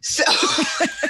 So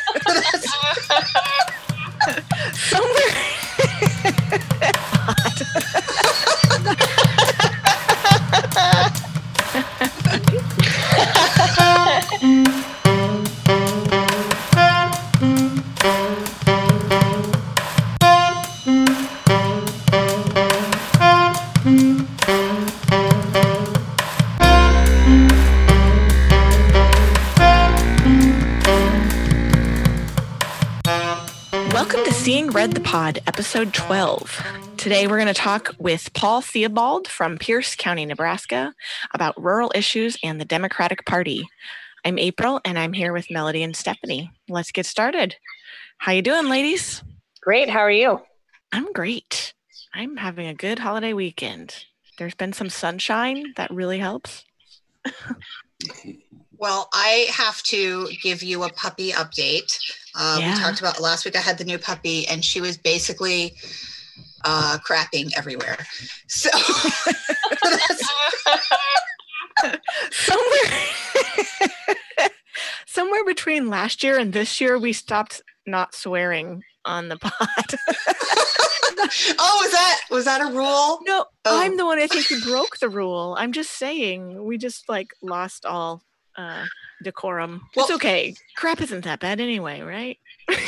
episode 12. Today we're going to talk with Paul Theobald from Pierce County, Nebraska, about rural issues and the Democratic Party. I'm April and I'm here with Melody and Stephanie. Let's get started. How you doing, ladies? Great. How are you? I'm great. I'm having a good holiday weekend. There's been some sunshine that really helps. Well, I have to give you a puppy update. Uh, Yeah. We talked about last week. I had the new puppy, and she was basically uh, crapping everywhere. So somewhere somewhere between last year and this year we stopped not swearing on the pod oh, was that was that a rule? no Oh. i'm the one i think who broke the rule i'm just saying we just like lost all uh decorum it's okay crap isn't that bad anyway right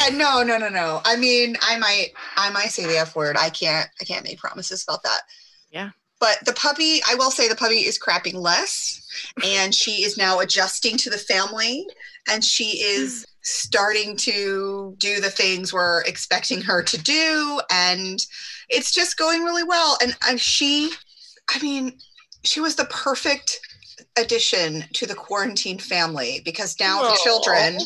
Uh, no, no, no, no. I mean, I might, I might say the f word. I can't, I can't make promises about that. Yeah. But the puppy, I will say, the puppy is crapping less, and she is now adjusting to the family, and she is starting to do the things we're expecting her to do, and it's just going really well. And uh, she, I mean, she was the perfect addition to the quarantine family because now the children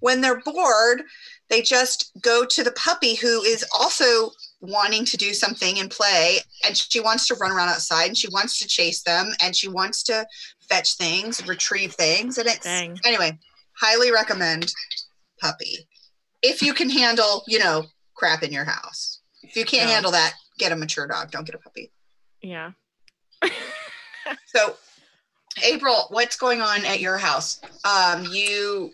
when they're bored, they just go to the puppy who is also wanting to do something and play. And she wants to run around outside and she wants to chase them and she wants to fetch things, retrieve things. And it's Dang. anyway, highly recommend puppy. If you can handle, you know, crap in your house. If you can't No. handle that, get a mature dog. Don't get a puppy. yeah So, April, what's going on at your house? Um, you,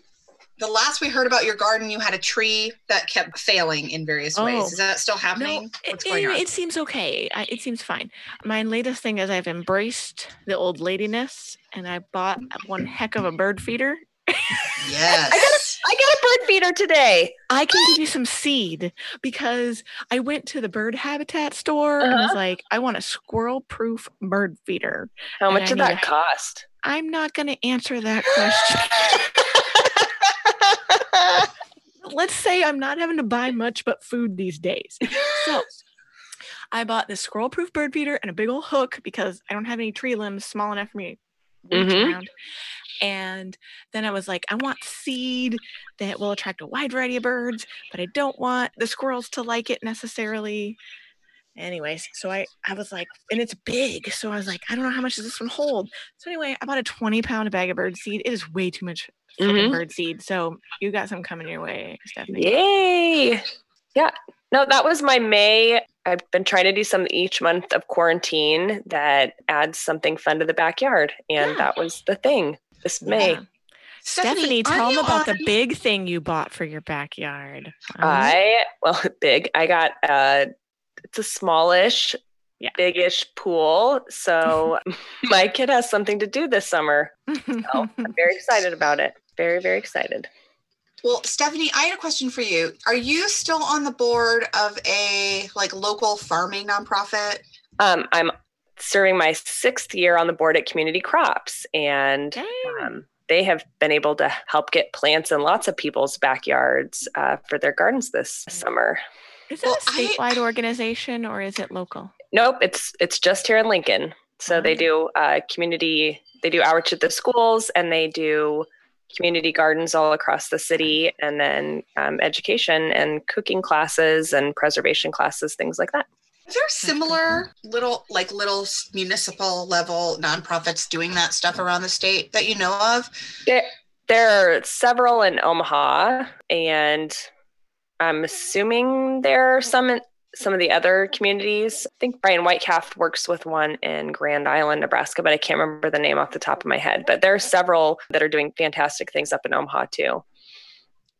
the last we heard about your garden, you had a tree that kept failing in various Oh. ways. Is that still happening? no what's it, going on? it seems okay I, it seems fine my latest thing is i've embraced the old ladiness and i bought one heck of a bird feeder yes. I got a bird feeder today. I can give you some seed because I went to the bird habitat store and was Uh-huh. like, I want a squirrel proof bird feeder. How And much I did that a- cost? I'm not going to answer that question. Let's say I'm not having to buy much but food these days. So I bought this squirrel proof bird feeder and a big old hook because I don't have any tree limbs small enough for me Mhm. around. And then I was like, I want seed that will attract a wide variety of birds, but I don't want the squirrels to like it necessarily. Anyways, so I, I was like, and it's big. So I was like, I don't know how much does this one hold. So anyway, I bought a 20 pound bag of bird seed. It is way too much Mhm. bird seed. So you got some coming your way, Stephanie. Yay. Yeah. No, that was my May. I've been trying to do something each month of quarantine that adds something fun to the backyard. And Yeah. that was the thing this May. Yeah. Stephanie, aren't tell them you about the big thing you bought for your backyard. Um, I, well, big. I got, uh, it's a smallish, Yeah. biggish pool. So my kid has something to do this summer. So I'm very excited about it. Very, very excited. Well, Stephanie, I had a question for you. Are you still on the board of a like local farming nonprofit? Um, I'm serving my sixth year on the board at Community Crops, and um, they have been able to help get plants in lots of people's backyards uh, for their gardens this summer. Is that Well, a I- statewide organization or is it local? Nope, it's it's just here in Lincoln. So they Ah. do uh, community, they do outreach at the schools, and they do community gardens all across the city, and then um, education and cooking classes and preservation classes, things like that. Is there similar little like little municipal level nonprofits doing that stuff around the state that you know of? There, there are several in Omaha, and I'm assuming there are some in some of the other communities. I think Brian Whitecalf works with one in Grand Island, Nebraska, but I can't remember the name off the top of my head. But there are several that are doing fantastic things up in Omaha too.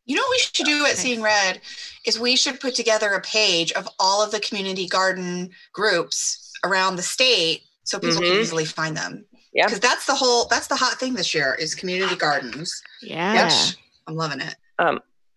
You know what we should do at Seeing Red is we should put together a page of all of the community garden groups around the state so people can Mhm. easily find them. Yeah. Because that's the whole that's the hot thing this year is community gardens. Yeah. Which I'm loving it.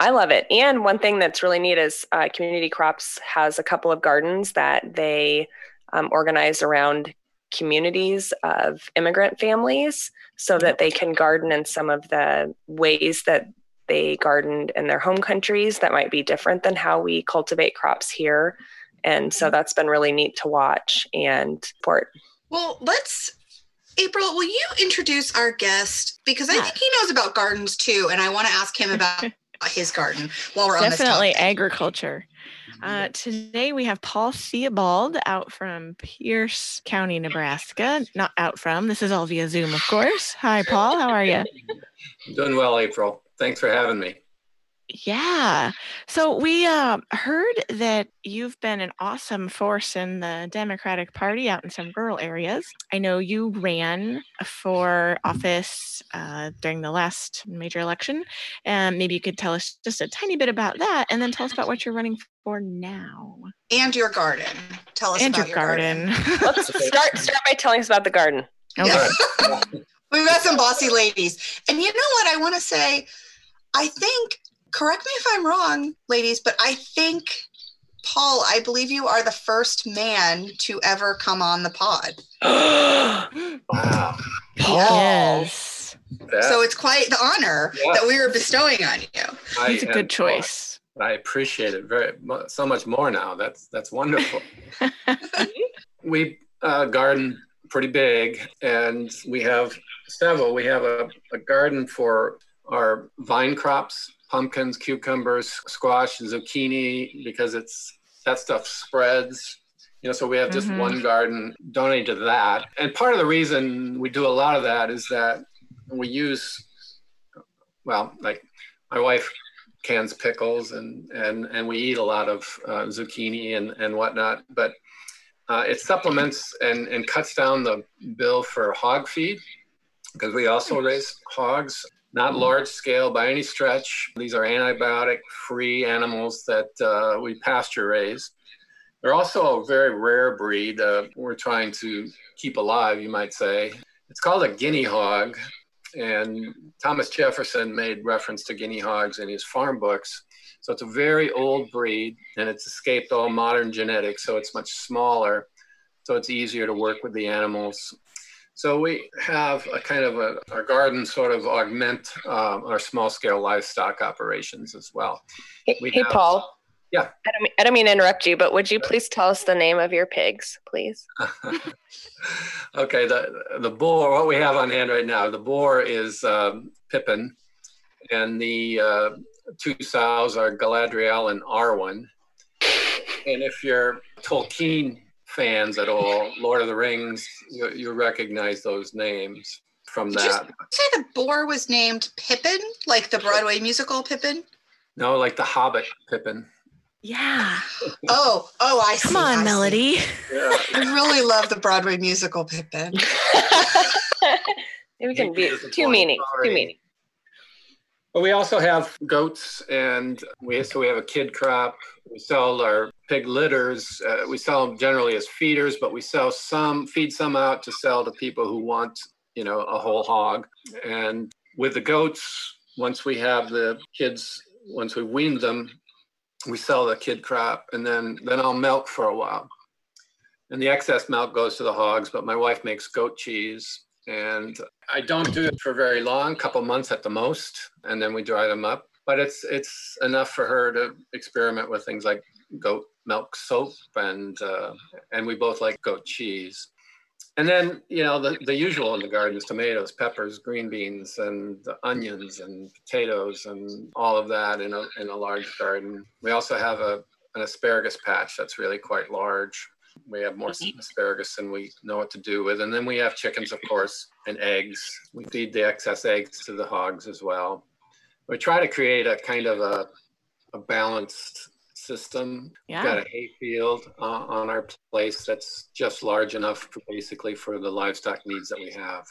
I love it. And one thing that's really neat is uh, Community Crops has a couple of gardens that they um, organize around communities of immigrant families so that they can garden in some of the ways that they gardened in their home countries that might be different than how we cultivate crops here. And so that's been really neat to watch and support. Well, let's April, will you introduce our guest? Because I Yeah. think he knows about gardens too, and I want to ask him about his garden while we're on this Definitely topic. agriculture. Uh, today we have Paul Theobald out from Pierce County, Nebraska. Not out from. This is all via Zoom, of course. Hi, Paul. How are you? Doing well, April. Thanks for having me. Yeah. So we uh, heard that you've been an awesome force in the Democratic Party out in some rural areas. I know you ran for office uh, during the last major election. And maybe you could tell us just a tiny bit about that and then tell us about what you're running for now. And your garden. Tell us and about your garden. Let's start, start by telling us about the garden. Okay. Yeah. We've got some bossy ladies. And you know what I want to say? I think, correct me if I'm wrong, ladies, but I think, Paul, I believe you are the first man to ever come on the pod. Wow. Yes. That- So it's quite the honor Yeah. that we are bestowing on you. I It's a good choice. I appreciate it very so much more now. That's that's wonderful. we uh, garden pretty big, and we have several. We have a, a garden for our vine crops: pumpkins, cucumbers, squash, and zucchini, because it's that stuff spreads. You know, so we have just Mhm. one garden donated to that. And part of the reason we do a lot of that is that we use, well, like my wife cans pickles and and and we eat a lot of uh, zucchini and and whatnot but uh, it supplements and and cuts down the bill for hog feed because we also raise hogs not large scale by any stretch these are antibiotic free animals that uh, we pasture raise they're also a very rare breed uh, we're trying to keep alive you might say it's called a guinea hog and Thomas Jefferson made reference to guinea hogs in his farm books. So it's a very old breed and it's escaped all modern genetics, so it's much smaller. So it's easier to work with the animals. So we have a kind of a, our garden sort of augment um, our small scale livestock operations as well. Hey, We hey, have- Paul. Yeah. I don't, mean, I don't mean to interrupt you, but would you please tell us the name of your pigs, please? okay, the the boar. What we have on hand right now, the boar is um, Pippin, and the uh, two sows are Galadriel and Arwen. And if you're Tolkien fans at all, Lord of the Rings, you, you recognize those names from Did you that. say the boar was named Pippin, like the Broadway musical Pippin? No, like the Hobbit Pippin. Yeah. Oh, oh, I see. Come on, I. Melody. Yeah. I really love the Broadway musical Pippin. we can be Disappointing, too meaning. sorry. Too meaning. But we also have goats, and we so we have a kid crop. We sell our pig litters. Uh, we sell them generally as feeders, but we sell some, feed some out to sell to people who want, you know, a whole hog. And with the goats, once we have the kids, once we wean them, we sell the kid crop, and then then I'll milk for a while. And the excess milk goes to the hogs, but my wife makes goat cheese. And I don't do it for very long, a couple months at the most, and then we dry them up. But it's it's enough for her to experiment with things like goat milk soap, and uh, and we both like goat cheese. And then you know the, the usual in the garden is tomatoes, peppers, green beans, and onions and potatoes and all of that in a in a large garden. We also have a an asparagus patch that's really quite large. We have more asparagus than we know what to do with. And then we have chickens, of course, and eggs. We feed the excess eggs to the hogs as well. We try to create a kind of a, a balanced system. We've got a hay field uh, on our place that's just large enough for basically for the livestock needs that we have.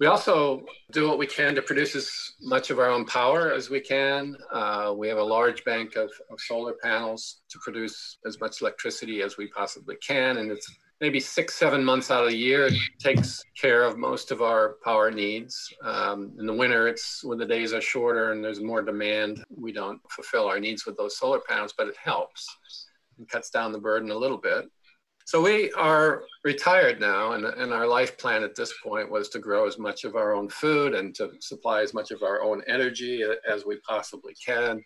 We also do what we can to produce as much of our own power as we can. Uh, we have a large bank of, of, solar panels to produce as much electricity as we possibly can. And it's maybe six, seven months out of the year, it takes care of most of our power needs. Um, in the winter, it's when the days are shorter and there's more demand, we don't fulfill our needs with those solar panels, but it helps and cuts down the burden a little bit. So we are retired now, and, and our life plan at this point was to grow as much of our own food and to supply as much of our own energy as we possibly can.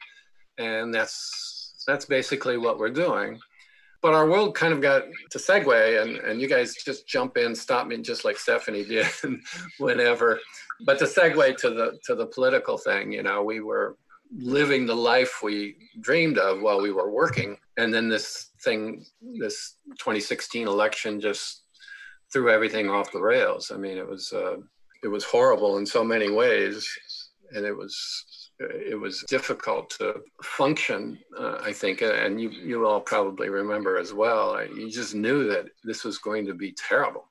And that's that's basically what we're doing. But our world kind of got to segue, and, and you guys just jump in, stop me just like Stephanie did whenever. But to segue to the to the political thing, you know, we were living the life we dreamed of while we were working and then this thing this 2016 election just threw everything off the rails i mean it was uh, it was horrible in so many ways and it was it was difficult to function uh, i think and you you all probably remember as well you just knew that this was going to be terrible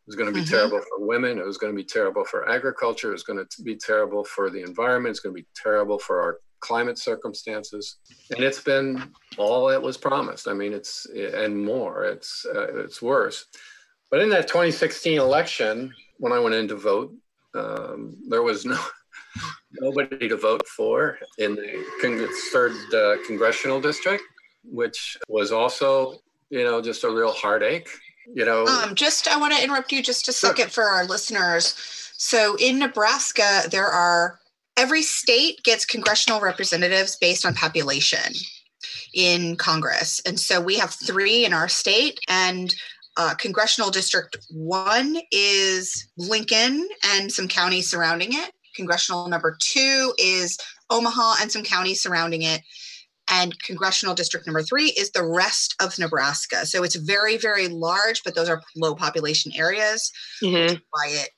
it was going to be mm-hmm. terrible for women. It was going to be terrible for agriculture. It was going to be terrible for the environment. It's going to be terrible for our climate circumstances. And it's been all that was promised. I mean, it's and more. It's uh, it's worse. But in that 2016 election, when I went in to vote, um, there was no nobody to vote for in the third uh, congressional district, which was also you know just a real heartache you know um, just i want to interrupt you just a second sure. for our listeners so in nebraska there are every state gets congressional representatives based on population in congress and so we have three in our state and uh, congressional district one is lincoln and some counties surrounding it congressional number two is omaha and some counties surrounding it and congressional district number three is the rest of Nebraska. So it's very, very large, but those are low population areas. Mm-hmm. why it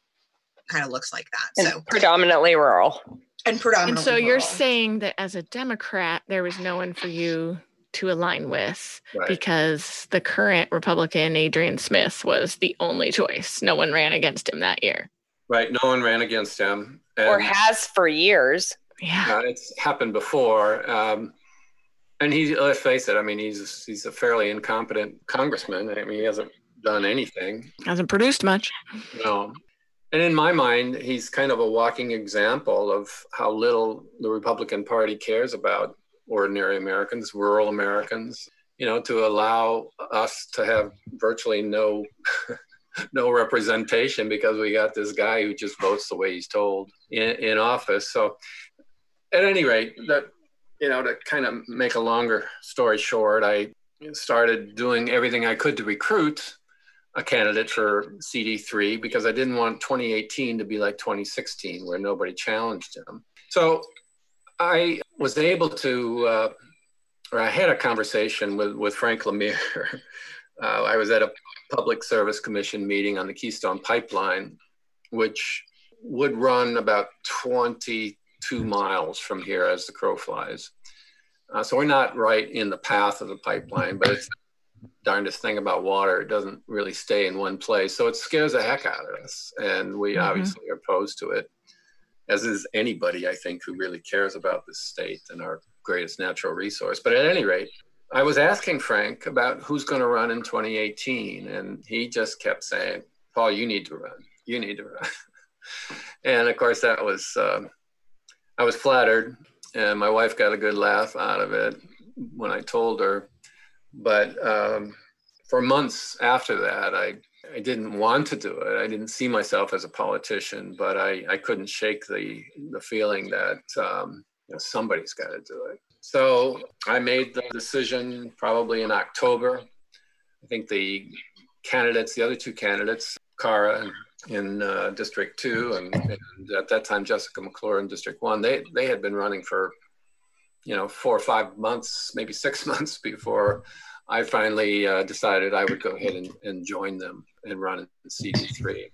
kind of looks like that. And so predominantly rural. And predominantly. And so rural. you're saying that as a Democrat, there was no one for you to align with right. because the current Republican Adrian Smith was the only choice. No one ran against him that year. Right. No one ran against him. And, or has for years. Yeah. Uh, it's happened before. Um, and he, let's face it, I mean, he's he's a fairly incompetent congressman. I mean, he hasn't done anything. Hasn't produced much. No. And in my mind, he's kind of a walking example of how little the Republican Party cares about ordinary Americans, rural Americans. You know, to allow us to have virtually no no representation because we got this guy who just votes the way he's told in, in office. So, at any rate, that you know, to kind of make a longer story short, I started doing everything I could to recruit a candidate for CD3 because I didn't want 2018 to be like 2016 where nobody challenged him. So I was able to, uh, or I had a conversation with, with Frank LaMere. uh, I was at a Public Service Commission meeting on the Keystone Pipeline, which would run about 22 miles from here as the crow flies. Uh, so we're not right in the path of the pipeline, but it's darndest thing about water. It doesn't really stay in one place. So it scares the heck out of us. And we mm-hmm. obviously are opposed to it, as is anybody, I think, who really cares about this state and our greatest natural resource. But at any rate, I was asking Frank about who's going to run in 2018. And he just kept saying, Paul, you need to run. You need to run. and of course, that was. Um, I was flattered, and my wife got a good laugh out of it when I told her. But um, for months after that, I I didn't want to do it. I didn't see myself as a politician, but I, I couldn't shake the the feeling that um, you know, somebody's got to do it. So I made the decision probably in October. I think the candidates, the other two candidates, and in uh, District Two, and, and, at that time Jessica McClure in District One. They they had been running for, you know, four or five months, maybe six months before I finally uh, decided I would go ahead and, and join them and run in CD three.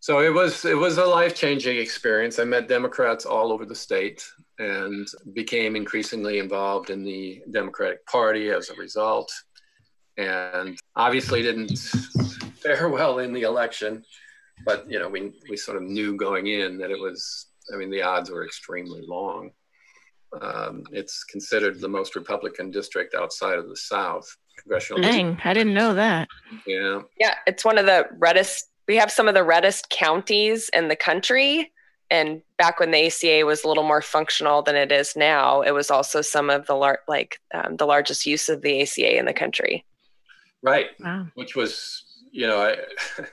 So it was it was a life changing experience. I met Democrats all over the state and became increasingly involved in the Democratic Party as a result, and obviously didn't fare well in the election but you know, we we sort of knew going in that it was. I mean, the odds were extremely long. Um, it's considered the most Republican district outside of the South. Congressional. Dang, I didn't know that. Yeah. Yeah, it's one of the reddest. We have some of the reddest counties in the country. And back when the ACA was a little more functional than it is now, it was also some of the lar- like um, the largest use of the ACA in the country. Right. Wow. Which was, you know, I,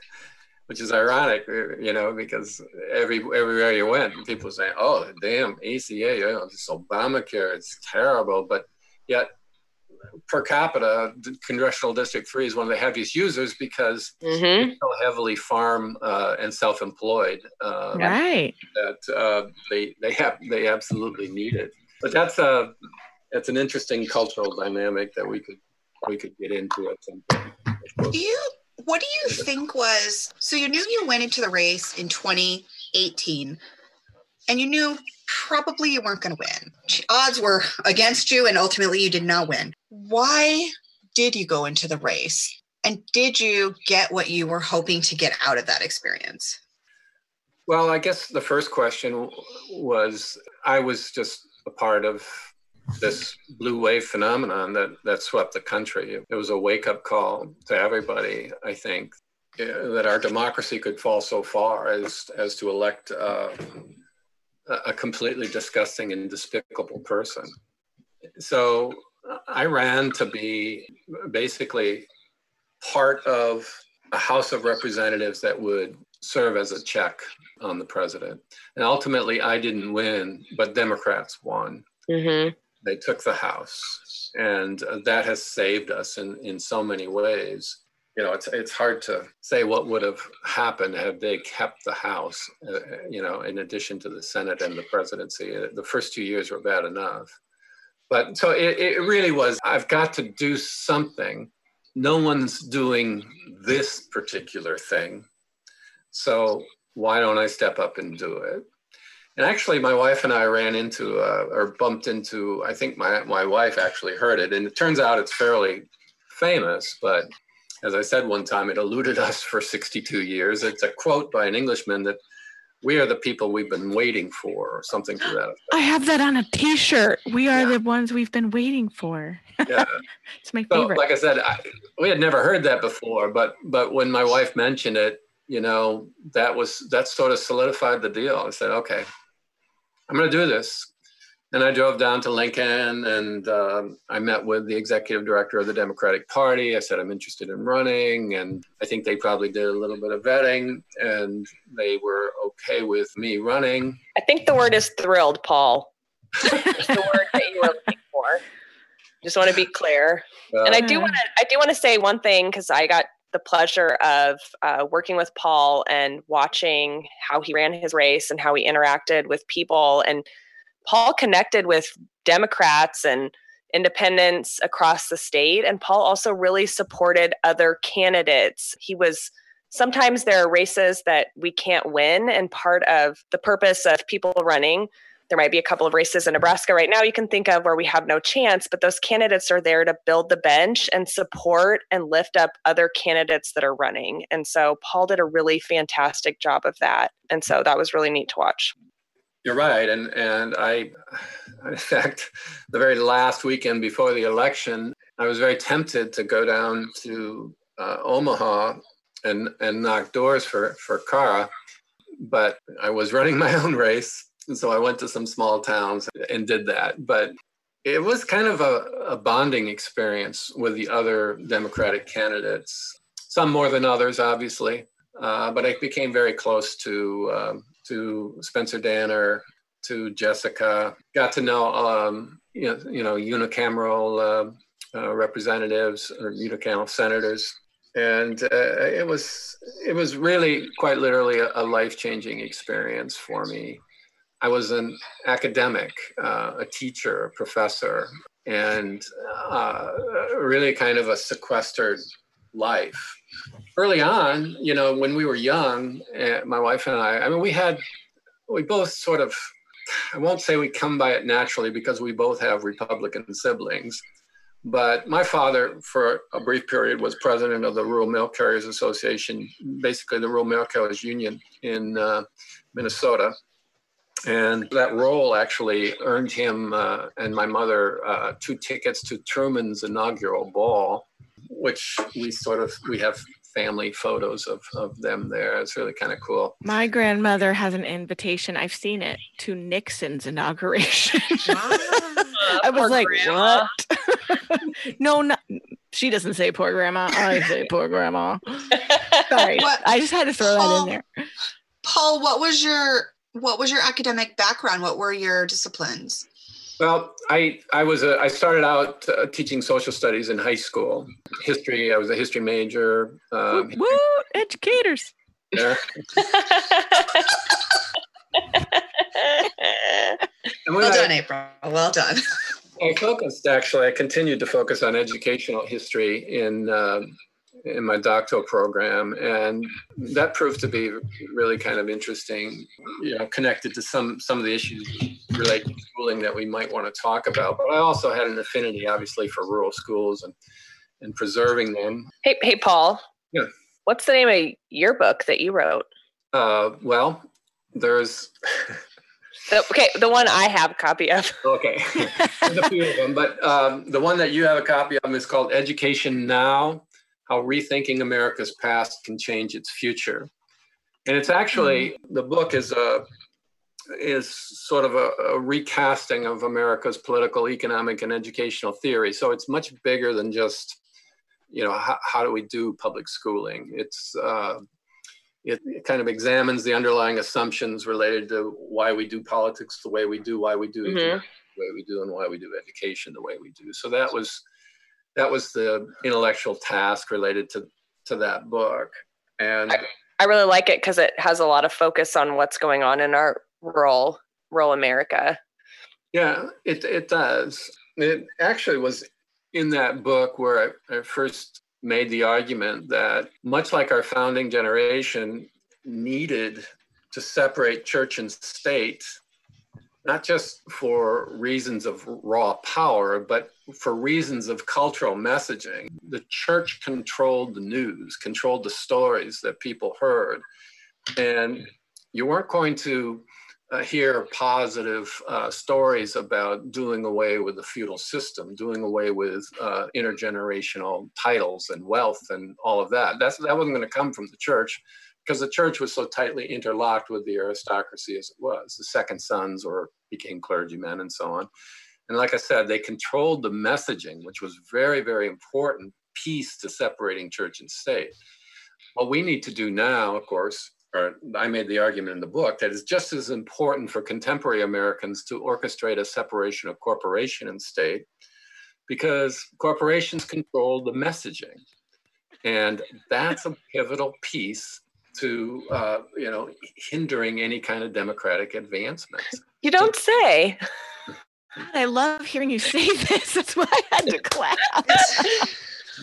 which is ironic, you know, because every everywhere you went, people were saying, "Oh, damn, ACA, you know, this Obamacare, it's terrible," but yet per capita, the Congressional District 3 is one of the heaviest users because Mm-hmm. it's so heavily farm uh, and self-employed uh, Right. that uh, they they have they absolutely need it. But that's a that's an interesting cultural dynamic that we could we could get into at some point. Do you what do you think was so you knew you went into the race in 2018 and you knew probably you weren't going to win. Odds were against you and ultimately you did not win. Why did you go into the race? And did you get what you were hoping to get out of that experience? Well, I guess the first question was I was just a part of this blue wave phenomenon that, that swept the country. It was a wake up call to everybody, I think, eh, that our democracy could fall so far as, as to elect uh, a completely disgusting and despicable person. So I ran to be basically part of a House of Representatives that would serve as a check on the president. And ultimately, I didn't win, but Democrats won. Mm-hmm. They took the House, and uh, that has saved us in, in so many ways. You know, it's it's hard to say what would have happened had they kept the House. Uh, you know, in addition to the Senate and the presidency, Uh, the first two years were bad enough. But so it, it really was. I've got to do something. No one's doing this particular thing, so why don't I step up and do it? And actually, my wife and I ran into uh, or bumped into. I think my my wife actually heard it, and it turns out it's fairly famous. But as I said one time, it eluded us for 62 years. It's a quote by an Englishman that we are the people we've been waiting for, or something to that. effect. I have that on a T-shirt. We are Yeah. the ones we've been waiting for. Yeah. It's my So, favorite. like I said, I, we had never heard that before, but but when my wife mentioned it, you know, that was that sort of solidified the deal. I said, okay, I'm going to do this, and I drove down to Lincoln, and um, I met with the executive director of the Democratic Party. I said I'm interested in running, and I think they probably did a little bit of vetting, and they were okay with me running. I think the word is thrilled, Paul. The word that you were looking for. Just want to be clear. Uh, and I do want to I do want to say one thing because I got the pleasure of uh, working with Paul and watching how he ran his race and how he interacted with people. And Paul connected with Democrats and independents across the state. And Paul also really supported other candidates. He was sometimes there are races that we can't win. And part of the purpose of people running there might be a couple of races in Nebraska right now you can think of where we have no chance, but those candidates are there to build the bench and support and lift up other candidates that are running. And so Paul did a really fantastic job of that. And so that was really neat to watch. You're right, and and I, in fact, the very last weekend before the election, I was very tempted to go down to uh, Omaha and and knock doors for for Kara, but I was running my own race, and so I went to some small towns and did that. But it was kind of a, a bonding experience with the other Democratic candidates, some more than others, obviously. Uh, but I became very close to um, to Spencer Danner, to Jessica. Got to know um, you know you know unicameral uh, uh, representatives or unicameral senators, and uh, it was it was really quite literally a, a life changing experience for me. I was an academic, uh, a teacher, a professor, and uh, really kind of a sequestered life. Early on, you know, when we were young, uh, my wife and I, I mean, we had, we both sort of, I won't say we come by it naturally because we both have Republican siblings, But my father, for a brief period, was president of the Rural Mail Carriers Association, basically the Rural Mail Carriers Union in uh, Minnesota. And that role actually earned him uh, and my mother uh, two tickets to Truman's inaugural ball, which we sort of we have family photos of, of them there. It's really kind of cool. My grandmother has an invitation. I've seen it to Nixon's inauguration. I was like, grandma. what? no, not, she doesn't say poor grandma. I say poor grandma. Sorry, what? I just had to throw Paul, that in there. Paul, what was your what was your academic background? What were your disciplines? Well, I I was a, I started out uh, teaching social studies in high school. History. I was a history major. Um, woo, woo educators. Yeah. well done, I, April. Well done. I focused actually. I continued to focus on educational history in uh, in my doctoral program, and that proved to be really kind of interesting. You know, connected to some some of the issues related to schooling that we might want to talk about. But I also had an affinity, obviously, for rural schools and and preserving them. Hey, hey, Paul. Yeah. What's the name of your book that you wrote? Uh, well, there's. The, okay, the one I have a copy of. Okay, there's a few of them, but um, the one that you have a copy of is called Education Now how rethinking America's past can change its future. And it's actually mm-hmm. the book is a is sort of a, a, recasting of America's political, economic, and educational theory. So it's much bigger than just you know how, how do we do public schooling. It's uh, it, it, kind of examines the underlying assumptions related to why we do politics the way we do, why we do mm-hmm. the way we do, and why we do education the way we do. So that was that was the intellectual task related to to that book. And i, I really like it because it has a lot of focus on what's going on in our rural rural america. Yeah it, it does. It actually was in that book where I, I first made the argument that much like our founding generation needed to separate church and state not just for reasons of raw power, but for reasons of cultural messaging. The church controlled the news, controlled the stories that people heard. And you weren't going to uh, hear positive uh, stories about doing away with the feudal system, doing away with uh, intergenerational titles and wealth and all of that. That's, that wasn't going to come from the church because the church was so tightly interlocked with the aristocracy as it was. The second sons or became clergymen and so on. And like I said, they controlled the messaging, which was very, very important piece to separating church and state. What we need to do now, of course, or I made the argument in the book that it's just as important for contemporary Americans to orchestrate a separation of corporation and state because corporations control the messaging. And that's a pivotal piece to uh, you know hindering any kind of democratic advancement. You don't say. I love hearing you say this. That's why I had to clap.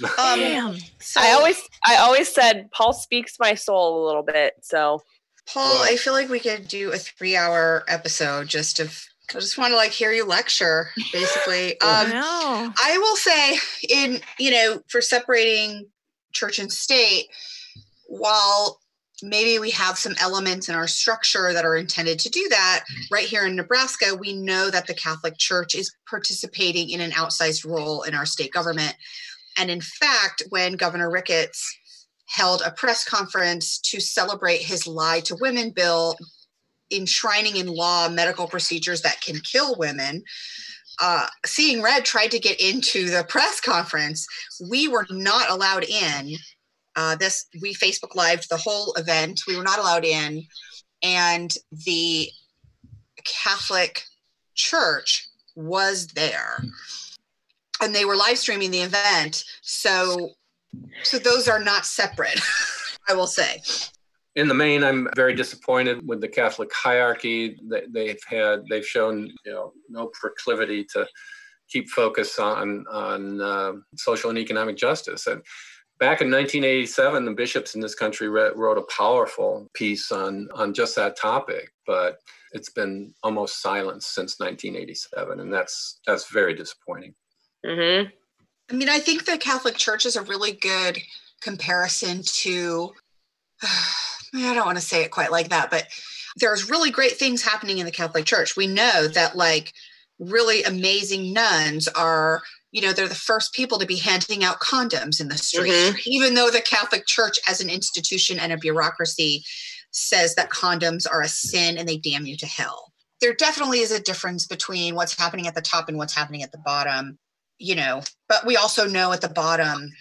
um, Damn. So, I always, I always said Paul speaks my soul a little bit. So, Paul, I feel like we could do a three-hour episode just of. I just want to like hear you lecture, basically. Um, I, I will say, in you know, for separating church and state, while maybe we have some elements in our structure that are intended to do that. Right here in Nebraska, we know that the Catholic Church is participating in an outsized role in our state government. And in fact, when Governor Ricketts held a press conference to celebrate his Lie to Women bill, enshrining in law medical procedures that can kill women, uh, Seeing Red tried to get into the press conference. We were not allowed in uh, this we Facebook lived the whole event. We were not allowed in, and the Catholic Church was there, and they were live streaming the event. So, so those are not separate. I will say. In the main, I'm very disappointed with the Catholic hierarchy. They've had, they've shown, you know, no proclivity to keep focus on on uh, social and economic justice. And back in 1987, the bishops in this country wrote a powerful piece on, on just that topic, but it's been almost silent since 1987, and that's that's very disappointing. Mm-hmm. I mean, I think the Catholic Church is a really good comparison to, I don't want to say it quite like that, but there's really great things happening in the Catholic Church. We know that, like, really amazing nuns are you know they're the first people to be handing out condoms in the street mm-hmm. even though the catholic church as an institution and a bureaucracy says that condoms are a sin and they damn you to hell. There definitely is a difference between what's happening at the top and what's happening at the bottom you know. But we also know at the bottom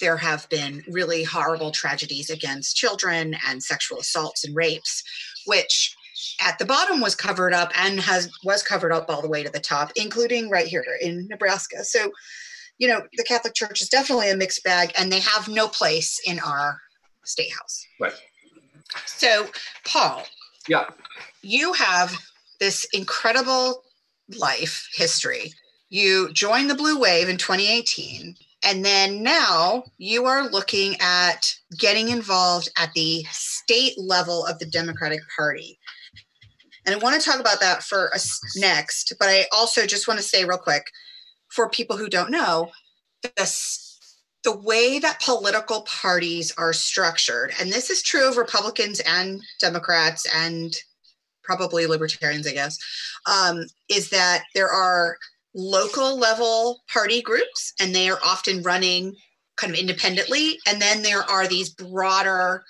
there have been really horrible tragedies against children and sexual assaults and rapes which at the bottom was covered up and has was covered up all the way to the top, including right here in Nebraska. So, you know, the Catholic Church is definitely a mixed bag, and they have no place in our state house. Right. So, Paul. Yeah. You have this incredible life history. You joined the Blue Wave in 2018. And then now you are looking at getting involved at the state level of the Democratic Party. And I want to talk about that for us next. But I also just want to say real quick for people who don't know, this the way that political parties are structured, and this is true of Republicans and Democrats and probably libertarians, I guess, um, is that there are local level party groups and they are often running kind of independently. And then there are these broader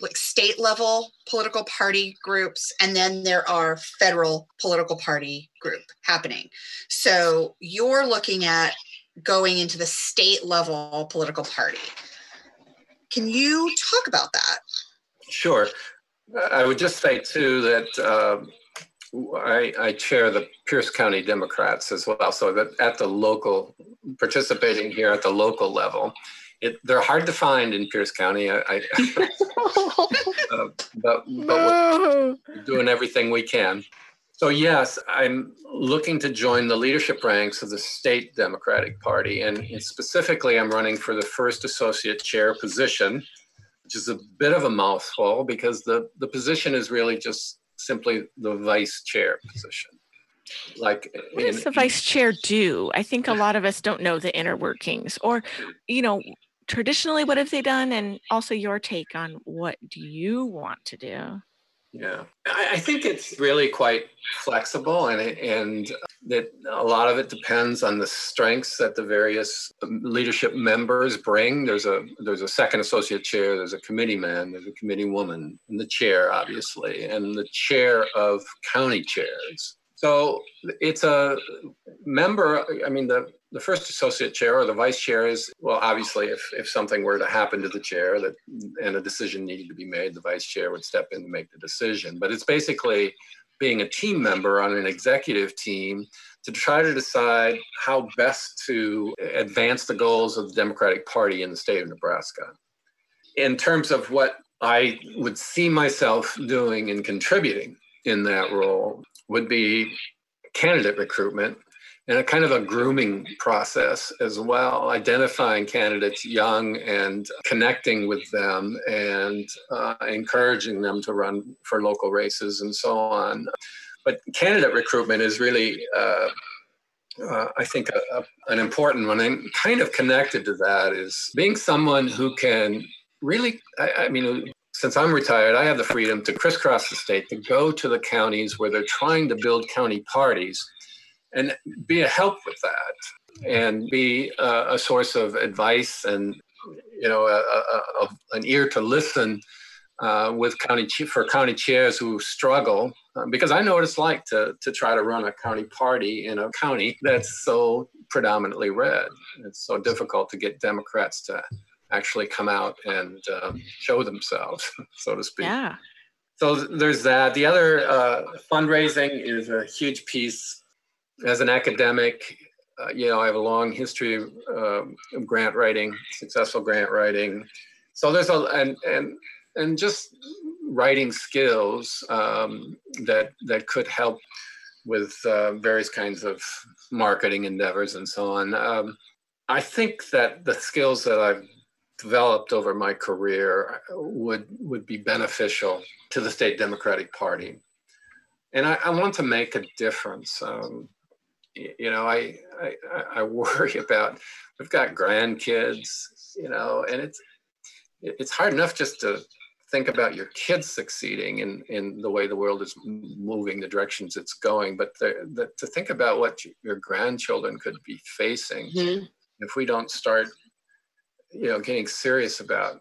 like state level political party groups and then there are federal political party group happening. So you're looking at going into the state level political party. Can you talk about that? Sure. I would just say too that uh, I, I, chair the Pierce County Democrats as well, so that at the local, participating here at the local level, it, they're hard to find in Pierce County. I, I uh, but, but we're doing everything we can. So yes, I'm looking to join the leadership ranks of the state Democratic Party, and specifically, I'm running for the first associate chair position, which is a bit of a mouthful because the the position is really just simply the vice chair position like what in, does the vice chair do i think a lot of us don't know the inner workings or you know traditionally what have they done? And also your take on what do you want to do? Yeah. I, I think it's really quite flexible and and uh, that a lot of it depends on the strengths that the various um, leadership members bring. There's a there's a second associate chair there's a committee man there's a committee woman and the chair obviously and the chair of county chairs. So it's a member i mean the the first associate chair or the vice chair is well obviously if, if something were to happen to the chair that and a decision needed to be made the vice chair would step in to make the decision. But it's basically being a team member on an executive team to try to decide how best to advance the goals of the democratic party in the state of nebraska. In terms of what i would see myself doing and contributing in that role would be candidate recruitment and a kind of a grooming process as well, identifying candidates young and connecting with them and uh, encouraging them to run for local races and so on. But candidate recruitment is really, uh, uh, I think, a, a, an important one. And kind of connected to that is being someone who can really, I, I mean, since I'm retired, I have the freedom to crisscross the state, to go to the counties where they're trying to build county parties and be a help with that and be a source of advice and you know a, a, a, an ear to listen uh, with county for county chairs who struggle um, because I know what it's like to to try to run a county party in a county that's so predominantly red. It's so difficult to get Democrats to actually come out and um, show themselves, so to speak. Yeah. So there's that. The other uh, fundraising is a huge piece as an academic, uh, you know, I have a long history of, uh, of, grant writing, successful grant writing. So there's a and and and just writing skills um, that that could help with uh, various kinds of marketing endeavors and so on. Um, I think that the skills that I've developed over my career would would be beneficial to the state Democratic Party, and I, I want to make a difference. Um, you know, I, I, I worry about we've got grandkids, you know, and it's it's hard enough just to think about your kids succeeding in, in the way the world is moving, the directions it's going, but the, the, to think about what your grandchildren could be facing mm-hmm. if we don't start, you know, getting serious about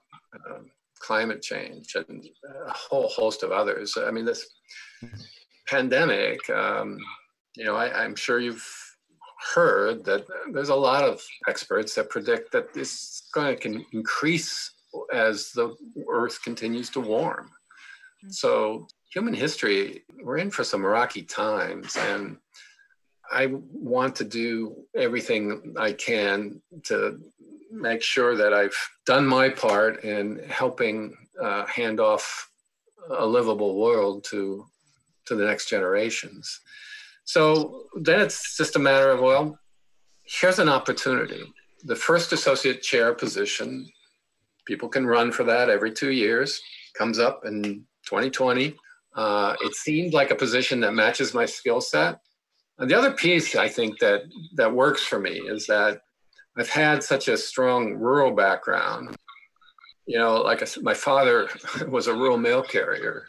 um, climate change and a whole host of others. I mean, this pandemic, um, you know, I, I'm sure you've heard that there's a lot of experts that predict that this is going to increase as the earth continues to warm. Mm-hmm. So, human history, we're in for some rocky times. And I want to do everything I can to make sure that I've done my part in helping uh, hand off a livable world to to the next generations. So then it's just a matter of well, here's an opportunity. The first associate chair position people can run for that every two years. Comes up in 2020. Uh, it seemed like a position that matches my skill set. And the other piece I think that that works for me is that I've had such a strong rural background. You know, like I my father was a rural mail carrier.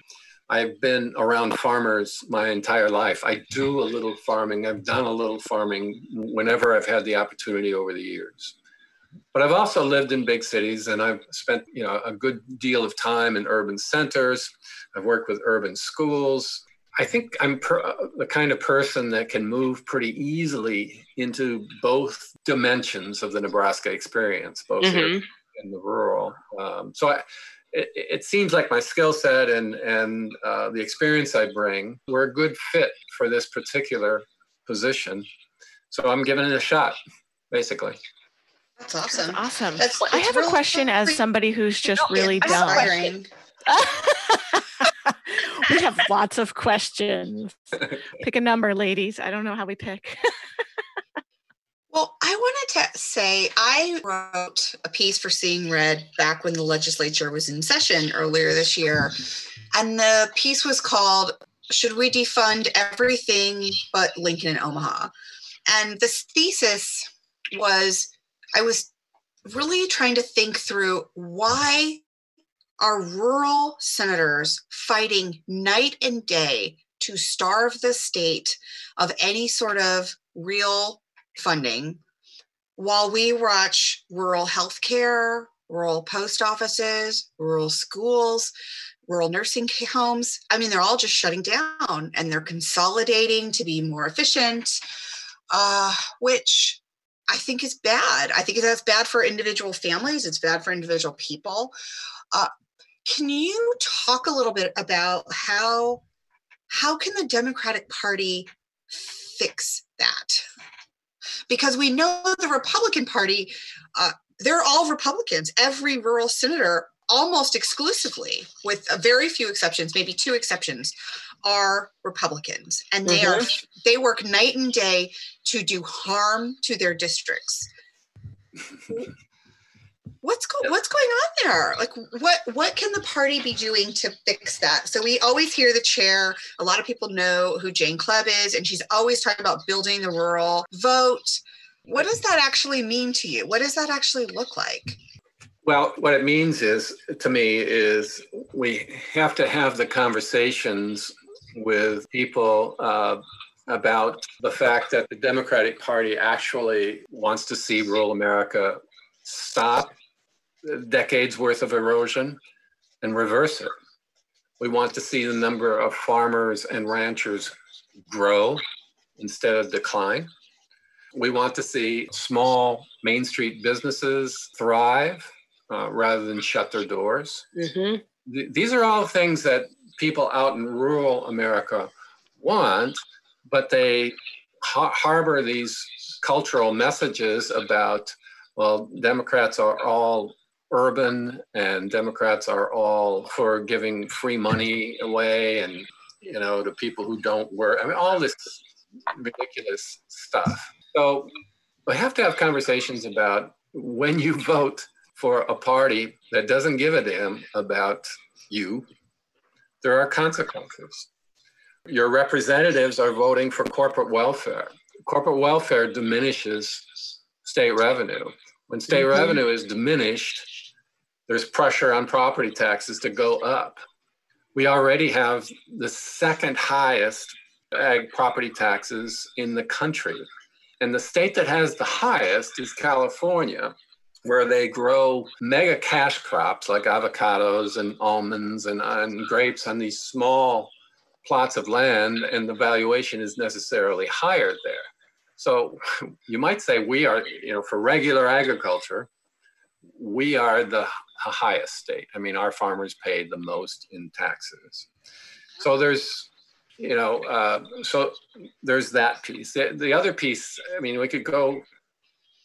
I've been around farmers my entire life. I do a little farming. I've done a little farming whenever I've had the opportunity over the years. But I've also lived in big cities and I've spent, you know, a good deal of time in urban centers. I've worked with urban schools. I think I'm per, the kind of person that can move pretty easily into both dimensions of the Nebraska experience, both mm-hmm. here and the rural. Um, so I, it, it, seems like my skill set and and uh, the experience I bring were a good fit for this particular position. So I'm giving it a shot, basically. That's awesome. That's awesome. That's, I have really a question as somebody who's just really dumb. we have lots of questions. Pick a number, ladies. I don't know how we pick. I wanted to say I wrote a piece for Seeing Red back when the legislature was in session earlier this year. And the piece was called Should We Defund Everything But Lincoln and Omaha? And this thesis was I was really trying to think through why are rural senators fighting night and day to starve the state of any sort of real funding while we watch rural health care, rural post offices, rural schools, rural nursing homes. I mean, they're all just shutting down and they're consolidating to be more efficient, uh, which I think is bad. I think that's bad for individual families. It's bad for individual people. Uh, can you talk a little bit about how how can the Democratic Party fix that? Because we know the Republican Party, uh, they're all Republicans. Every rural senator, almost exclusively, with a very few exceptions, maybe two exceptions, are Republicans, and they mm-hmm. are they work night and day to do harm to their districts. what's go- what's going on there? Like what what can the party be doing to fix that? So we always hear the chair. A lot of people know who Jane Kleeb is, and she's always talking about building the rural vote. What does that actually mean to you? What does that actually look like? Well, what it means is, to me, is we have to have the conversations with people uh, about the fact that the Democratic Party actually wants to see rural America stop decades worth of erosion and reverse it. We want to see the number of farmers and ranchers grow instead of decline. We want to see small Main Street businesses thrive uh, rather than shut their doors. Mm-hmm. Th- these are all things that people out in rural America want, but they ha- harbor these cultural messages about, well, Democrats are all urban and Democrats are all for giving free money away and, you know, to people who don't work. I mean, all this ridiculous stuff. So we have to have conversations about when you vote for a party that doesn't give a damn about you there are consequences. Your representatives are voting for corporate welfare. Corporate welfare diminishes state revenue. When state Mhm. revenue is diminished, there's pressure on property taxes to go up. We already have the second highest ag property taxes in the country. And the state that has the highest is California, where they grow mega cash crops like avocados and almonds and, and grapes on these small plots of land, and the valuation is necessarily higher there. So you might say we are, you know, for regular agriculture, we are the highest state. I mean, our farmers pay the most in taxes. So there's, you know, uh, so there's that piece. The, the other piece, I mean, we could go,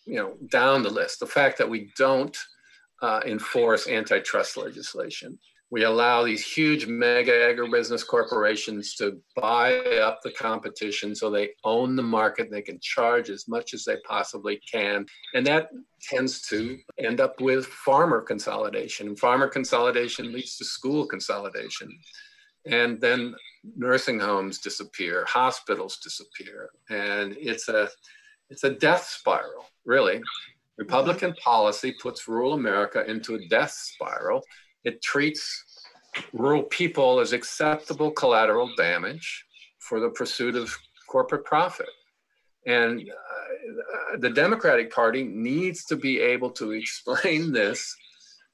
you know, down the list. The fact that we don't uh, enforce antitrust legislation. We allow these huge mega agribusiness corporations to buy up the competition so they own the market. They can charge as much as they possibly can. And that tends to end up with farmer consolidation. Farmer consolidation leads to school consolidation. And then nursing homes disappear, hospitals disappear. And it's a it's a death spiral, really. Republican policy puts rural America into a death spiral. It treats rural people as acceptable collateral damage for the pursuit of corporate profit. And uh, the Democratic Party needs to be able to explain this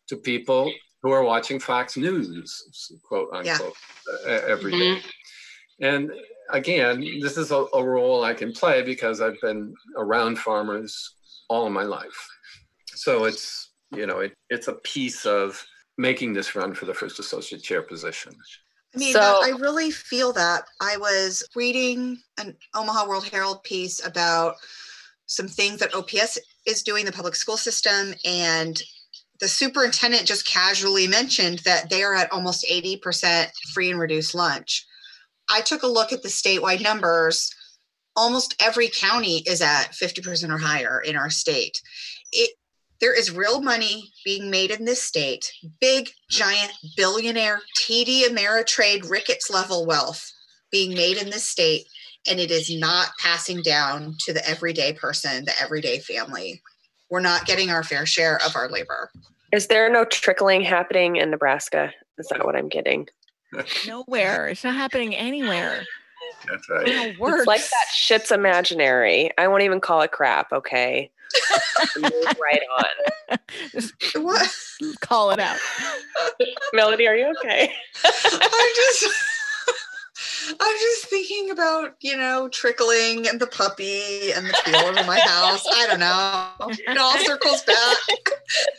to people who are watching Fox News, quote unquote, yeah. uh, every day. And again, this is a, a role I can play because I've been around farmers all of my life. So it's, you know, it, it's a piece of making this run for the first associate chair position. I mean, So- I really feel that. I was reading an Omaha World Herald piece about some things that OPS is doing, the public school system, and the superintendent just casually mentioned that they are at almost 80% free and reduced lunch. I took a look at the statewide numbers. Almost every county is at 50% or higher in our state. It there is real money being made in this state, big, giant, billionaire, TD Ameritrade, Ricketts level wealth being made in this state, and it is not passing down to the everyday person, the everyday family. We're not getting our fair share of our labor. Is there no trickling happening in Nebraska? Is that what I'm getting? Nowhere. It's not happening anywhere. That's right. don't. It's like that shit's imaginary. I won't even call it crap, okay? Move right on. Just What? call it out. Melody, are you okay? I'm just I'm just thinking about, you know, trickling and the puppy and the feel over my house. I don't know. It all circles back.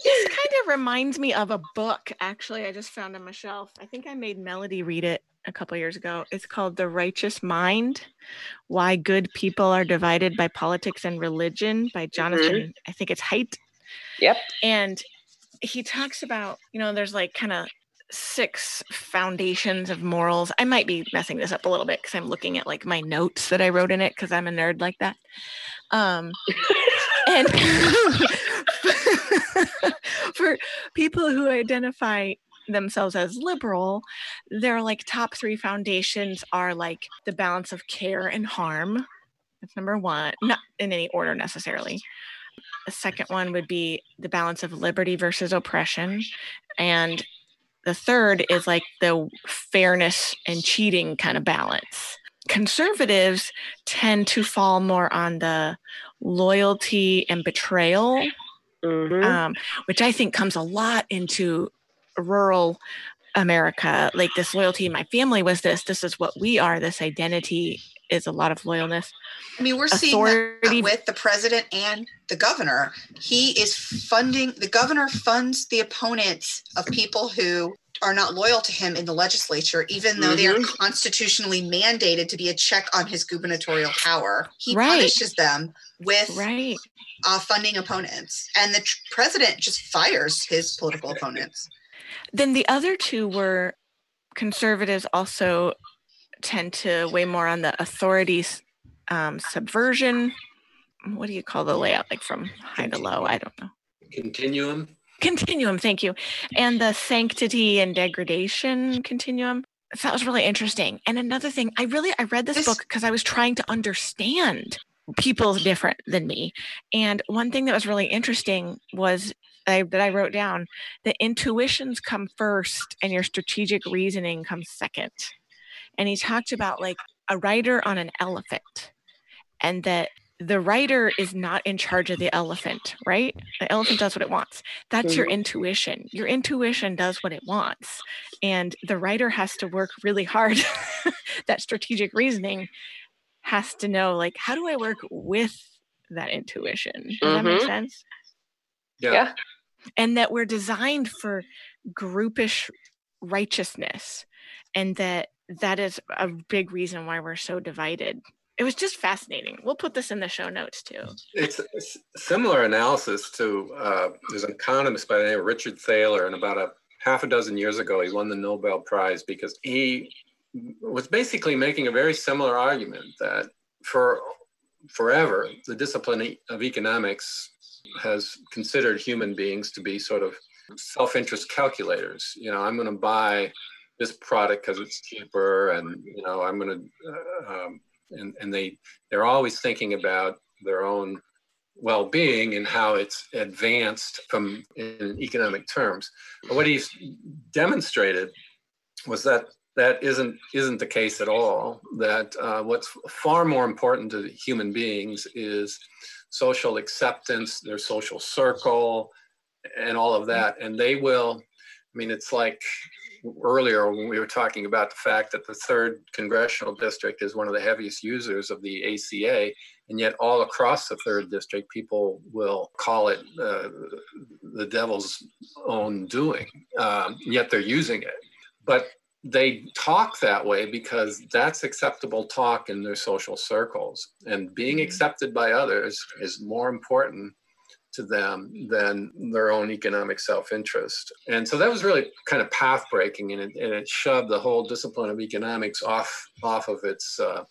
This kind of reminds me of a book, actually, I just found on my shelf. I think I made Melody read it a couple years ago. It's called The Righteous Mind Why Good People Are Divided by Politics and Religion by Jonathan, I think it's Haidt. Yep. And he talks about, you know, there's like kind of six foundations of morals. I might be messing this up a little bit because I'm looking at like my notes that I wrote in it because I'm a nerd like that. Um, and for people who identify themselves as liberal, their like top three foundations are like the balance of care and harm. That's number one, not in any order necessarily. The second one would be the balance of liberty versus oppression. And the third is like the fairness and cheating kind of balance. Conservatives tend to fall more on the loyalty and betrayal Mhm. um, which I think comes a lot into rural America. Like this loyalty, my family was this, this is what we are, this identity is a lot of loyalness. I mean, we're seeing that with the president and the governor. He is funding, the governor funds the opponents of people who are not loyal to him in the legislature, even though they are constitutionally mandated to be a check on his gubernatorial power. He Right. punishes them with Right. uh, funding opponents, and the tr- president just fires his political opponents. Then the other two were conservatives also tend to weigh more on the authorities um, subversion. What do you call the layout? Like from high to low? I don't know. Continuum. continuum thank you and the sanctity and degradation continuum so that was really interesting and another thing i really i read this, This- book because i was trying to understand people different than me. And one thing that was really interesting was I, that I wrote down the intuitions come first and your strategic reasoning comes second. And he talked about like a rider on an elephant and that the rider is not in charge of the elephant, right? The elephant does what it wants. That's your mm-hmm. intuition. Your intuition does what it wants. And the rider has to work really hard. that strategic reasoning has to know, like, how do I work with that intuition? Does mm-hmm. that make mm-hmm. sense? Yeah. yeah. And that we're designed for groupish righteousness. And that that is a big reason why we're so divided it was just fascinating. We'll put this in the show notes too. It's, it's similar analysis to uh, there's an economist by the name of Richard Thaler, and about a half a dozen years ago, he won the Nobel Prize because he was basically making a very similar argument that for forever the discipline of economics has considered human beings to be sort of self-interest calculators. You know, I'm going to buy this product because it's cheaper, and you know, I'm going to uh, um, and, and they they're always thinking about their own well-being and how it's advanced from in economic terms. But what he's demonstrated was that that isn't isn't the case at all. That uh, what's far more important to human beings is social acceptance, their social circle, and all of that. And they will. I mean, it's like earlier when we were talking about the fact that the third congressional district is one of the heaviest users of the ACA, and yet all across the third district, people will call it uh, the devil's own doing, um, yet they're using it. But they talk that way because that's acceptable talk in their social circles, and being mm-hmm. accepted by others is more important to them than their own economic self-interest. And so that was really kind of path breaking and it, and it shoved the whole discipline of economics off off of its uh,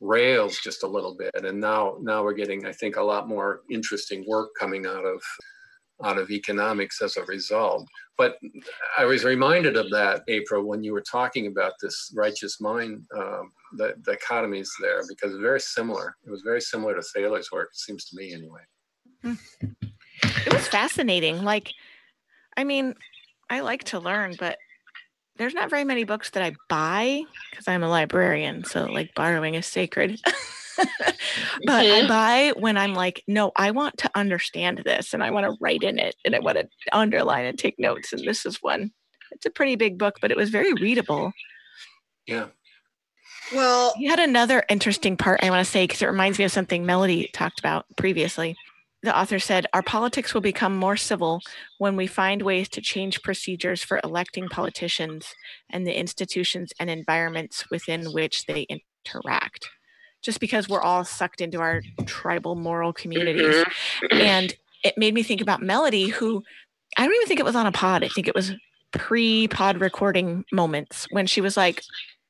rails just a little bit. And now now we're getting, I think, a lot more interesting work coming out of out of economics as a result. But I was reminded of that, April, when you were talking about this righteous mind, um, the dichotomies there, because very similar. It was very similar to Thaler's work, it seems to me anyway. It was fascinating. Like, I mean, I like to learn, but there's not very many books that I buy because I'm a librarian. So, like, borrowing is sacred. but I mm-hmm. buy when I'm like, no, I want to understand this and I want to write in it and I want to underline and take notes. And this is one. It's a pretty big book, but it was very readable. Yeah. Well, you had another interesting part I want to say because it reminds me of something Melody talked about previously the author said, Our politics will become more civil when we find ways to change procedures for electing politicians and the institutions and environments within which they interact. Just because we're all sucked into our tribal moral communities. Mm-hmm. And it made me think about Melody, who I don't even think it was on a pod. I think it was pre pod recording moments when she was like,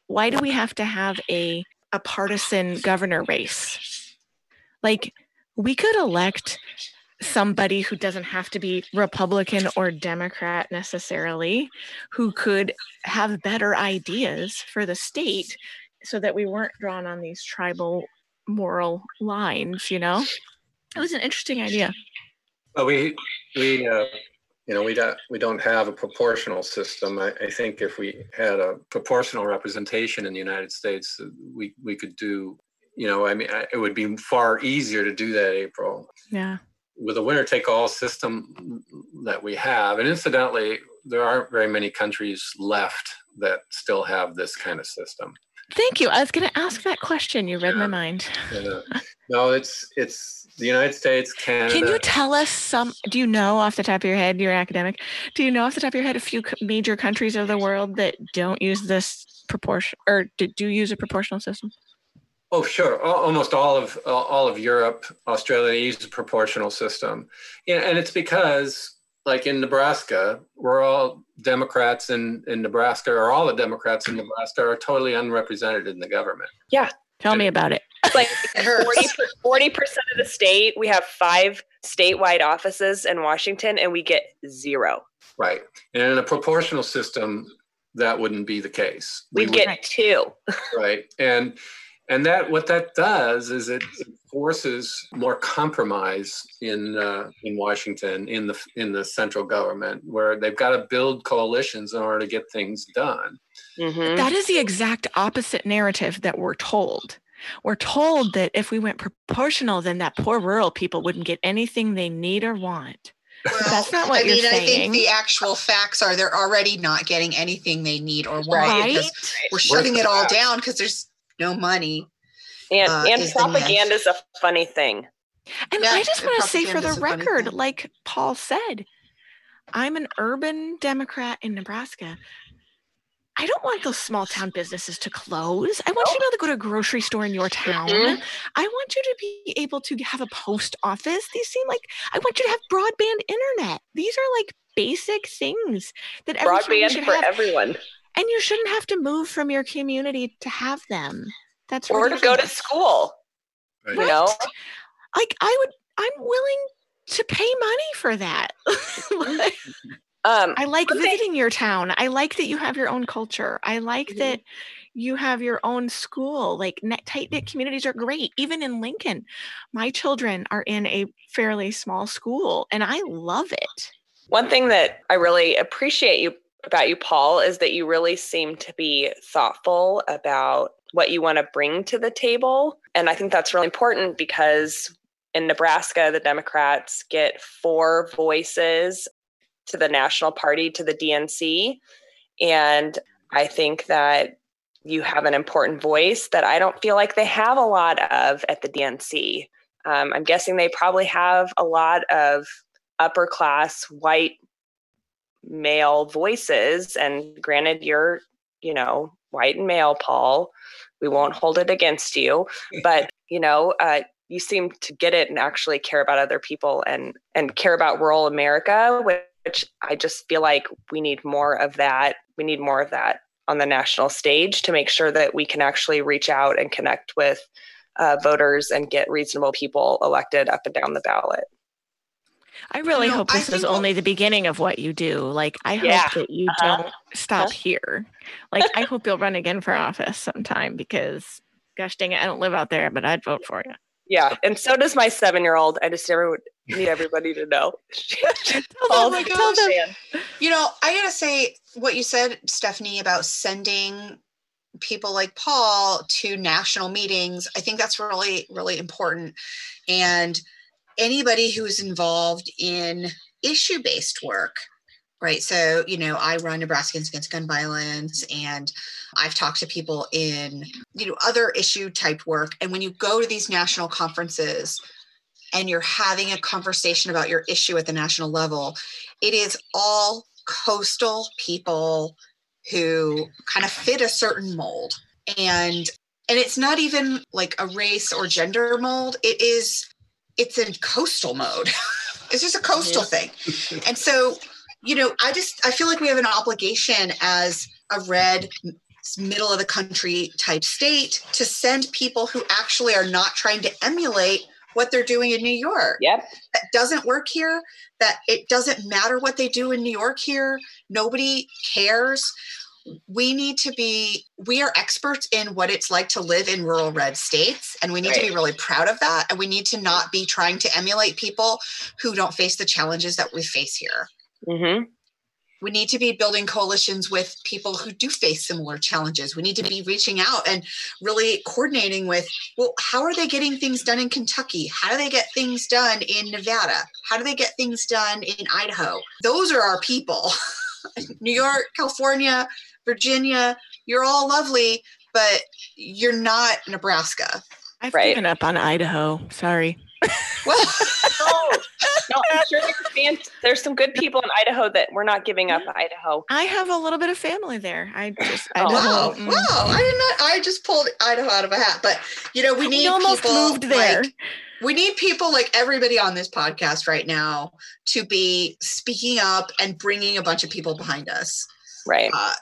Why do we have to have a, a partisan governor race? Like, we could elect somebody who doesn't have to be Republican or Democrat necessarily, who could have better ideas for the state so that we weren't drawn on these tribal moral lines, you know? It was an interesting idea. Well, we, we, uh, you know, we don't, we don't have a proportional system. I, I think if we had a proportional representation in the United States, we, we could do you know, I mean, it would be far easier to do that, April. Yeah. With a winner take all system that we have, and incidentally, there aren't very many countries left that still have this kind of system. Thank you. I was going to ask that question. You read yeah. my mind. Yeah. No, it's it's the United States, Canada. Can you tell us some? Do you know off the top of your head? You're academic. Do you know off the top of your head a few major countries of the world that don't use this proportion or do, use a proportional system? Oh, sure. Almost all of all of Europe, Australia uses a proportional system, and it's because, like in Nebraska, we're all Democrats in in Nebraska, or all the Democrats in Nebraska are totally unrepresented in the government. Yeah, tell me about it. like 40 percent of the state, we have five statewide offices in Washington, and we get zero. Right, and in a proportional system, that wouldn't be the case. We'd we get two. right, and and that what that does is it, it forces more compromise in uh, in Washington in the in the central government, where they've got to build coalitions in order to get things done. Mhm. That is the exact opposite narrative that we're told. We're told that if we went proportional, then that poor rural people wouldn't get anything they need or want. Well, That's not what I you're mean, I think the actual facts are they're already not getting anything they need or want Right. because we're shutting it all down because there's no money. And uh, and is propaganda is a funny thing. And Yeah, I just want to say for the record, like Paul said, I'm an urban Democrat in Nebraska. I don't want those small town businesses to close. I want you to be able to go to a grocery store in your town. Mhm. I want you to be able to have a post office. These seem like I want you to have broadband internet. These are like basic things that every community Broadband should for have, everyone. and you shouldn't have to move from your community to have them. That's Or to go to school. Right. You know? like I would I'm willing to pay money for that. Like, Um, I like One thing- visiting your town. I like that you have your own culture. I like Mhm. that you have your own school. Like tight knit communities are great. Even in Lincoln, my children are in a fairly small school and I love it. One thing that I really appreciate you about you, Paul, is that you really seem to be thoughtful about what you want to bring to the table. And I think that's really important because in Nebraska, the Democrats get four voices to the national party, to the DNC. And I think that you have an important voice that I don't feel like they have a lot of at the DNC. Um, I'm guessing they probably have a lot of upper class white male voices and granted you're you know white and male paul we won't hold it against you. But you know uh, you seem to get it and actually care about other people and and care about rural america which i just feel like we need more of that. We need more of that on the national stage to make sure that we can actually reach out and connect with uh, voters and get reasonable people elected up and down the ballot I really know, hope this is only the beginning of what you do. Like, I Yeah. hope that you Uh-huh. don't stop Uh-huh. here. Like, I hope you'll run again for office sometime because, gosh dang it, I don't live out there, but I'd vote for you. Yeah, and so does my seven-year-old. I just never would need everybody to know. Oh my gosh. fan. You know, I gotta say what you said, Stephanie, about sending people like Paul to national meetings. I think that's really, really important. And anybody who is involved in issue based work, right? So, you know, I run Nebraskans Against Gun Violence and I've talked to people in, you know, other issue type work. And when you go to these national conferences and you're having a conversation about your issue at the national level, it is all coastal people who kind of fit a certain mold and and it's not even like a race or gender mold it is it's in coastal mode. It's just a coastal thing. And so you know i just i feel like we have an obligation as a red middle of the country type state to send people who actually are not trying to emulate what they're doing in new york. Yep. that doesn't work here that it doesn't matter what they do in new york here. Nobody cares we need to be we are experts in what it's like to live in rural red states and we need to be really proud of that and we need to not be trying to emulate people who don't face the challenges that we face here hmm we need to be building coalitions with people who do face similar challenges. We need to be reaching out and really coordinating with, well, how are they getting things done in Kentucky? How do they get things done in Nevada? How do they get things done in Idaho? Those are our people. New York, California, Virginia, you're all lovely, but you're not Nebraska. I've Right. given up on Idaho. Sorry. Well, No, no, I'm sure there's, fan- there's some good people in Idaho that we're not giving up Idaho. I have a little bit of family there. I just, Oh, Idaho, wow, mm. wow. I did not, I just pulled Idaho out of a hat, but you know, we need We almost people moved there. like- we need people like everybody on this podcast right now to be speaking up and bringing a bunch of people behind us Right. uh,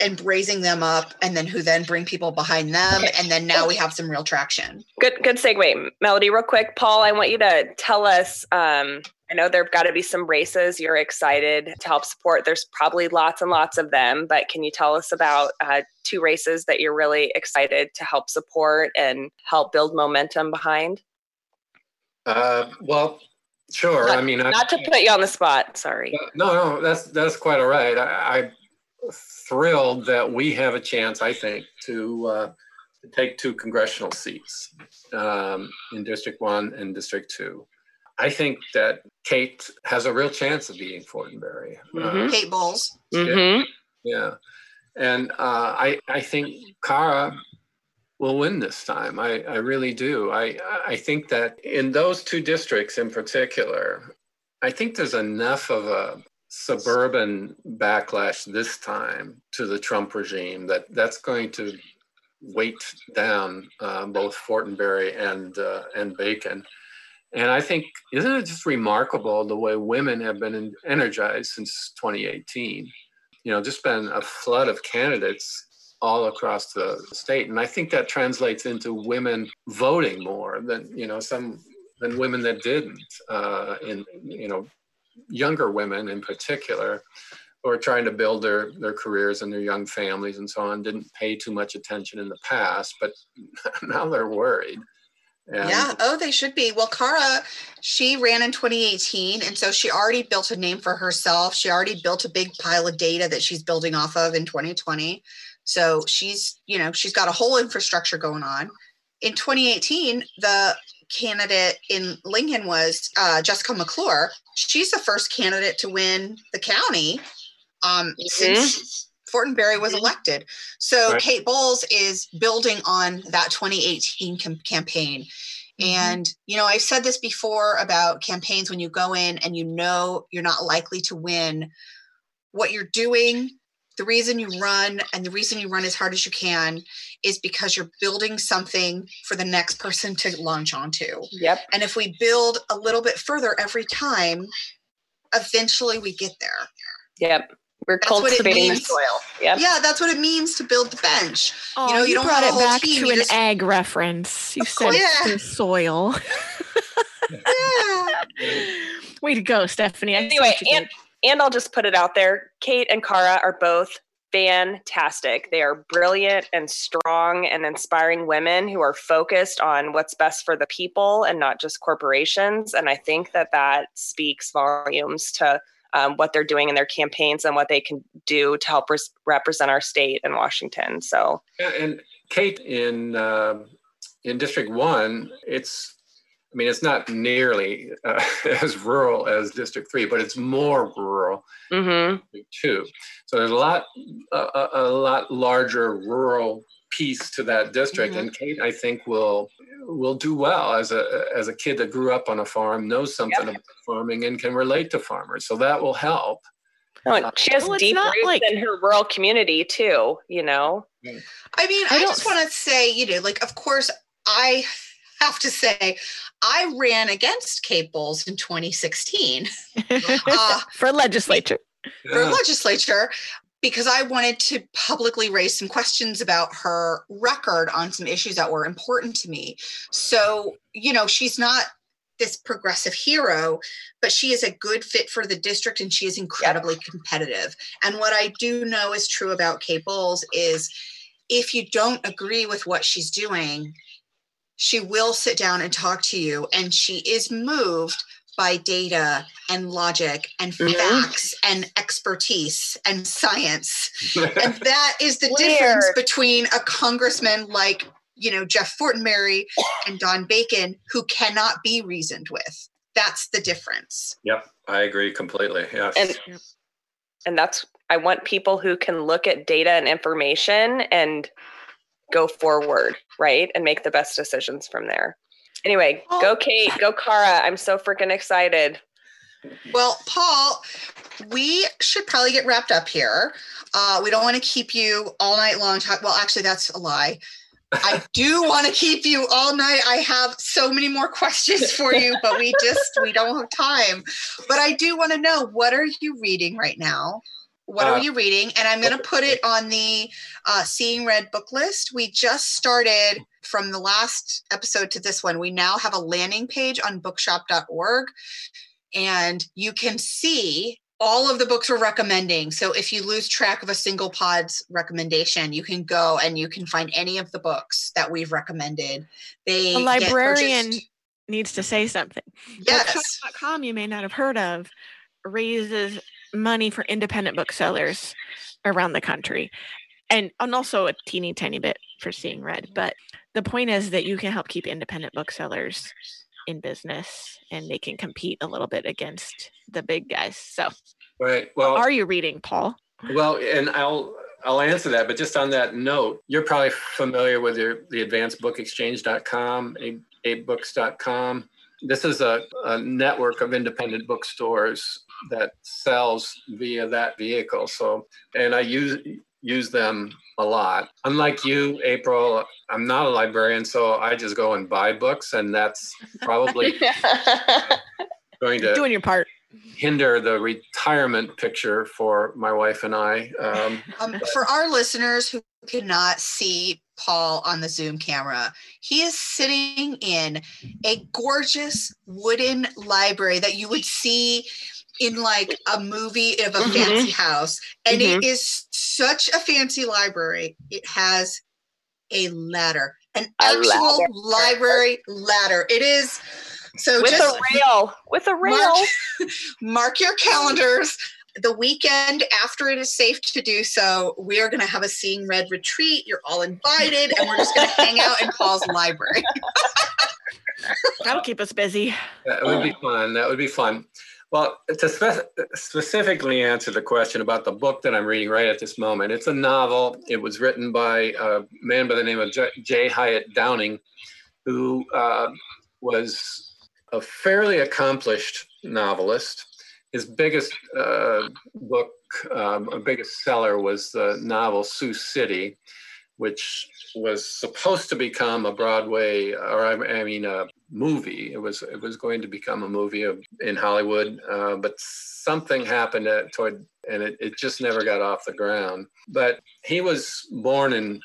and raising them up and then who then bring people behind them Okay. and then now we have some real traction Good good segue. Melody, real quick. Paul, I want you to tell us. Um, I know there've got to be some races you're excited to help support. There's probably lots and lots of them, but can you tell us about uh, two races that you're really excited to help support and help build momentum behind? Uh, well, sure. Not, I mean, not I, to put you on the spot. Sorry. No, no, that's that's quite all right. I, I'm thrilled that we have a chance. I think to, uh, to take two congressional seats um, in District One and District Two. I think that Kate has a real chance of beating Fortenberry. Mhm. Uh, Kate Bolz. Mm-hmm. yeah, and uh, I I think Kara will win this time. I, I really do. I I think that in those two districts in particular, I think there's enough of a suburban backlash this time to the Trump regime that that's going to weight down uh, both Fortenberry and uh, and Bacon. And I think, isn't it just remarkable the way women have been energized since 2018? You know, just been a flood of candidates all across the state, and I think that translates into women voting more than you know some than women that didn't. Uh, in you know, younger women in particular, who are trying to build their their careers and their young families and so on, didn't pay too much attention in the past, but now they're worried. And yeah. Oh, they should be. Well, Kara, she ran in 2018, and so she already built a name for herself. She already built a big pile of data that she's building off of in 2020. So she's, you know, she's got a whole infrastructure going on. In 2018, the candidate in Lincoln was uh, Jessica McClure. She's the first candidate to win the county um, since Fortenberry was elected. So Right. Kate Bolz is building on that 2018 cam- campaign. And, you know, I've said this before about campaigns when you go in and you know you're not likely to win, what you're doing, the reason you run and the reason you run as hard as you can is because you're building something for the next person to launch onto. Yep. And if we build a little bit further every time, eventually we get there. Yep. We're That's what it cultivating the means. soil. Yep. Yeah, that's what it means to build the bench. Oh, You know, you don't brought have a it whole back team, to an just- ag reference. You Of said course. Yeah. the soil. Yeah. Way to go, Stephanie. I Anyway, and did. And I'll just put it out there. Kate and Kara are both fantastic. They are brilliant and strong and inspiring women who are focused on what's best for the people and not just corporations. And I think that that speaks volumes to um, what they're doing in their campaigns and what they can do to help res- represent our state in Washington. So, Yeah, and Kate in um in District One, it's I mean it's not nearly uh, as rural as District Three, but it's more rural mhm. too. So there's a lot a, a, a lot larger rural piece to that district, Mhm. and Kate I think will will do well as a as a kid that grew up on a farm, knows something about farming, and can relate to farmers. So that will help. No, and she has Well, deep roots like- in her rural community too. You know. I mean, I I, just want to say, you know, like, of course, I have to say, I ran against Kate Bolz in 2016 uh, For legislature. for Yeah. legislature because I wanted to publicly raise some questions about her record on some issues that were important to me. So, you know, she's not this progressive hero, but she is a good fit for the district and she is incredibly competitive. And what I do know is true about Kate Bolz is if you don't agree with what she's doing, she will sit down and talk to you and she is moved by data and logic and Mhm. facts and expertise and science and that is the difference between a congressman like you know jeff fortenberry and don bacon who cannot be reasoned with that's the difference Yep, I agree completely. Yes. and and that's i want people who can look at data and information and go forward right and make the best decisions from there anyway Oh. go kate go kara i'm so freaking excited well paul we should probably get wrapped up here uh, we don't want to keep you all night long talk well actually that's a lie I do want to keep you all night. I have so many more questions for you, but we just we don't have time. But I do want to know what are you reading right now? What Uh, are you reading? And I'm going to put it on the uh, Seeing Red book list. We just started from the last episode to this one. We now have a landing page on bookshop.org, and you can see all of the books we're recommending. So if you lose track of a single pod's recommendation, you can go and you can find any of the books that we've recommended. They A librarian needs to say something. Yes. Bookshop.com, you may not have heard of, raises money for independent booksellers around the country. And, and also a teeny tiny bit for seeing red. But the point is that you can help keep independent booksellers in business and they can compete a little bit against the big guys. So Right. Well, are you reading, Paul? Well, and I'll I'll answer that, but just on that note, you're probably familiar with your the advancedbookexchange.com, abebooks.com. This is a, a network of independent bookstores that sells via that vehicle. So, and I use use them a lot. Unlike you, April, I'm not a librarian, so I just go and buy books, and that's probably going to Doing your part. hinder the retirement picture for my wife and I. Um, Um, for our listeners who cannot see Paul on the Zoom camera, he is sitting in a gorgeous wooden library that you would see in like a movie of a Mhm. fancy house. And it is such a fancy library. It has a ladder, an A actual ladder. library ladder. It is so with just a rail, with a rail. Mark, mark your calendars. The weekend after it is safe to do so, we are going to have a Seeing Red retreat. You're all invited, and we're just going to hang out in Paul's library. That'll keep us busy. that would be fun. That would be fun. Well, to spe- specifically answer the question about the book that I'm reading right at this moment, it's a novel. It was written by a man by the name of J. J. Hyatt Downing, who uh, was a fairly accomplished novelist. His biggest uh, book, um, biggest seller was the novel Sioux City, which was supposed to become a Broadway, or I, I mean, a movie. It was it was going to become a movie of, in Hollywood, uh, but something happened at, toward, and it, it just never got off the ground. But he was born in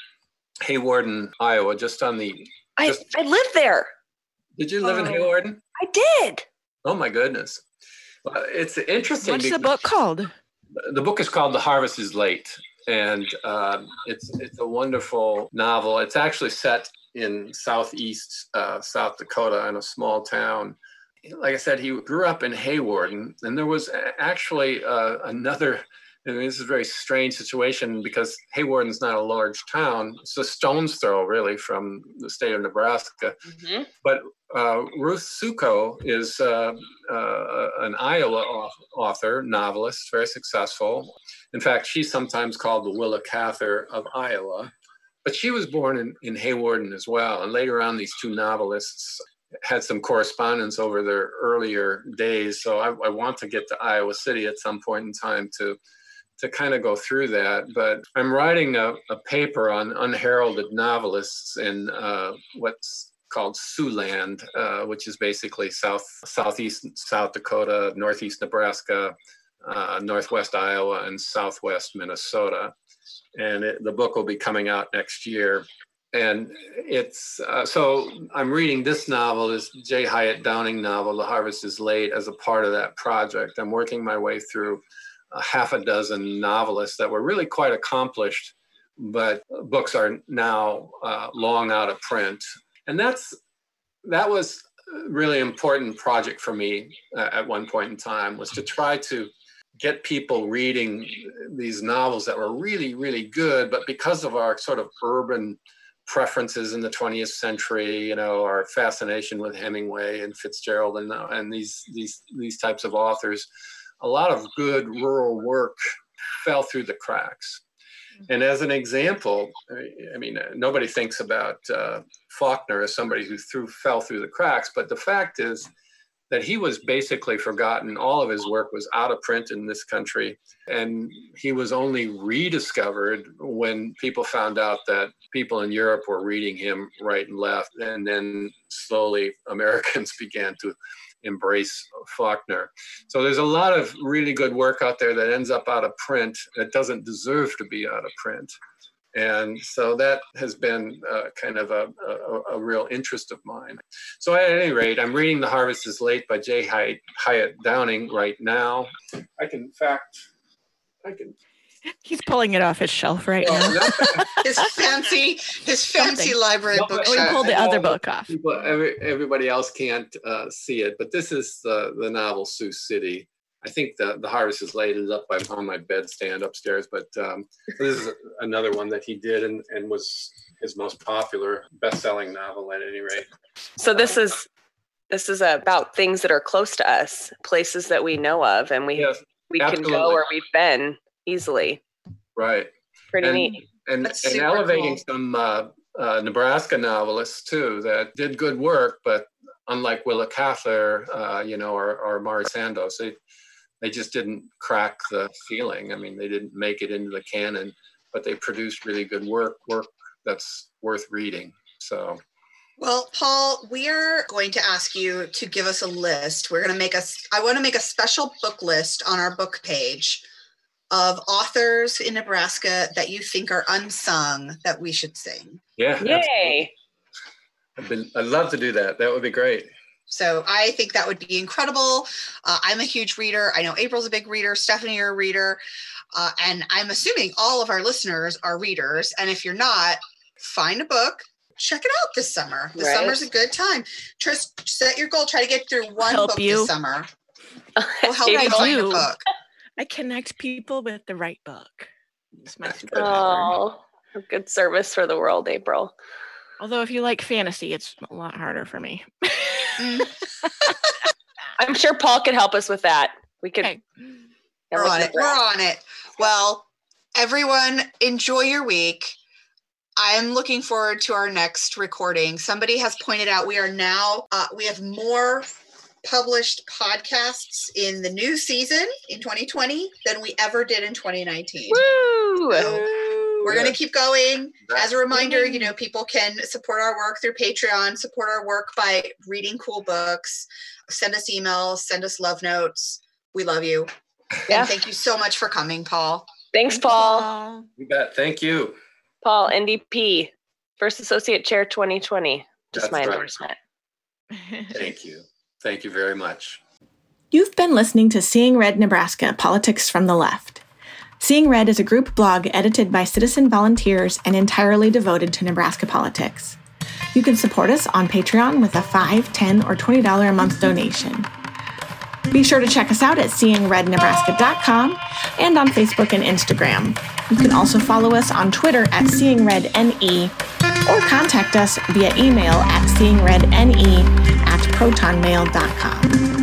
Hawarden, Iowa, just on the. I, Just- I live there. Did you live in Oh. Hawarden? I did. Oh my goodness. Well, it's interesting. What's the book called? the book is called The Harvest is Late, and um, it's it's a wonderful novel. It's actually set in southeast uh, South Dakota in a small town. Like I said, he grew up in Hawarden, and there was actually uh, another. This is a very strange situation because Hawarden's not a large town. It's a stone's throw, really, from the state of Nebraska. But uh, Ruth Suckow is uh, uh, an Iowa author, novelist, very successful. In fact, she's sometimes called the Willa Cather of Iowa. But she was born in, in Hawarden as well. And later on, these two novelists had some correspondence over their earlier days. So I, I want to get to Iowa City at some point in time to to kind of go through that. But I'm writing a, a paper on unheralded novelists in uh, what's called Siouxland, uh, which is basically south southeast South Dakota, northeast Nebraska, uh, northwest Iowa, and southwest Minnesota. And it, the book will be coming out next year. And it's uh, so I'm reading this novel, this J. Hyatt Downing novel, The Harvest is Late, as a part of that project. I'm working my way through a half a dozen novelists that were really quite accomplished, but books are now uh, long out of print. And that's that was really important project for me uh, at one point in time was to try to get people reading these novels that were really really good but because of our sort of urban preferences in the 20th century you know our fascination with hemingway and fitzgerald and, and these these these types of authors a lot of good rural work fell through the cracks and as an example, I mean, nobody thinks about uh, Faulkner as somebody who threw, fell through the cracks, but the fact is that he was basically forgotten. All of his work was out of print in this country, and he was only rediscovered when people found out that people in Europe were reading him right and left, and then slowly Americans began to embrace Faulkner. So there's a lot of really good work out there that ends up out of print that doesn't deserve to be out of print. And so that has been uh, kind of a, a, a, real interest of mine. So at any rate, I'm reading The Harvest is Late by J. Hyatt, Hyatt Downing right now. I can, in fact, I can. He's pulling it off his shelf right Well, now. His fancy, his fancy Something. library No, but- Oh, he pulled the other that book off. people, every, everybody else can't uh, see it, but this is the, the novel Sioux City. I think the, the Harvest is Late is up by, on my bedstand upstairs, but um, this is another one that he did and, and was his most popular best-selling novel at any rate. So this is this is about things that are close to us, places that we know of, and we Yes, we can go where we've been easily. right. Pretty And- neat. And, That's and elevating cool. some uh, uh, Nebraska novelists too that did good work, but unlike Willa Cather, uh, you know, or, or Mari Sandoz, they, they just didn't crack the ceiling. I mean, they didn't make it into the canon, but they produced really good work, work that's worth reading. So, Well, Paul, we are going to ask you to give us a list. We're going to make us, I want to make a special book list on our book page of authors in Nebraska that you think are unsung that we should sing. yeah, absolutely. Yay! I'd, been, I'd love to do that. That would be great. So I think that would be incredible. Uh, I'm a huge reader. I know April's a big reader. Stephanie, you're a reader. Uh, and I'm assuming all of our listeners are readers. And if you're not, find a book, check it out this summer. The Right. summer's a good time. Just set your goal. Try to get through one Help book you. this summer. We'll help you find a book. I connect people with the right book. It's my superpower. Oh, good service for the world, April. Although if you like fantasy, it's a lot harder for me. Mm, I'm sure Paul could help us with that. We could. Okay. Yeah, we're on it. We're on it. Well, everyone, enjoy your week. I'm looking forward to our next recording. Somebody has pointed out we are now, uh, we have more published podcasts in the new season in 2020 than we ever did in 2019. Woo! So we're going to keep going. As a reminder, you know, people can support our work through Patreon, support our work by reading cool books, send us emails, send us love notes. We love you. Yeah. And thank you so much for coming, Paul. Thanks, Paul. You bet. Thank you. Paul, NDP, First Associate Chair 2020. Just That's my right. endorsement. Thank you. Thank you very much. You've been listening to Seeing Red Nebraska Politics from the Left. Seeing Red is a group blog edited by citizen volunteers and entirely devoted to Nebraska politics. You can support us on Patreon with a $5, $10, or $20 a month donation. Be sure to check us out at seeingrednebraska.com and on Facebook and Instagram. You can also follow us on Twitter at seeingredne or contact us via email at seeingredne at protonmail.com.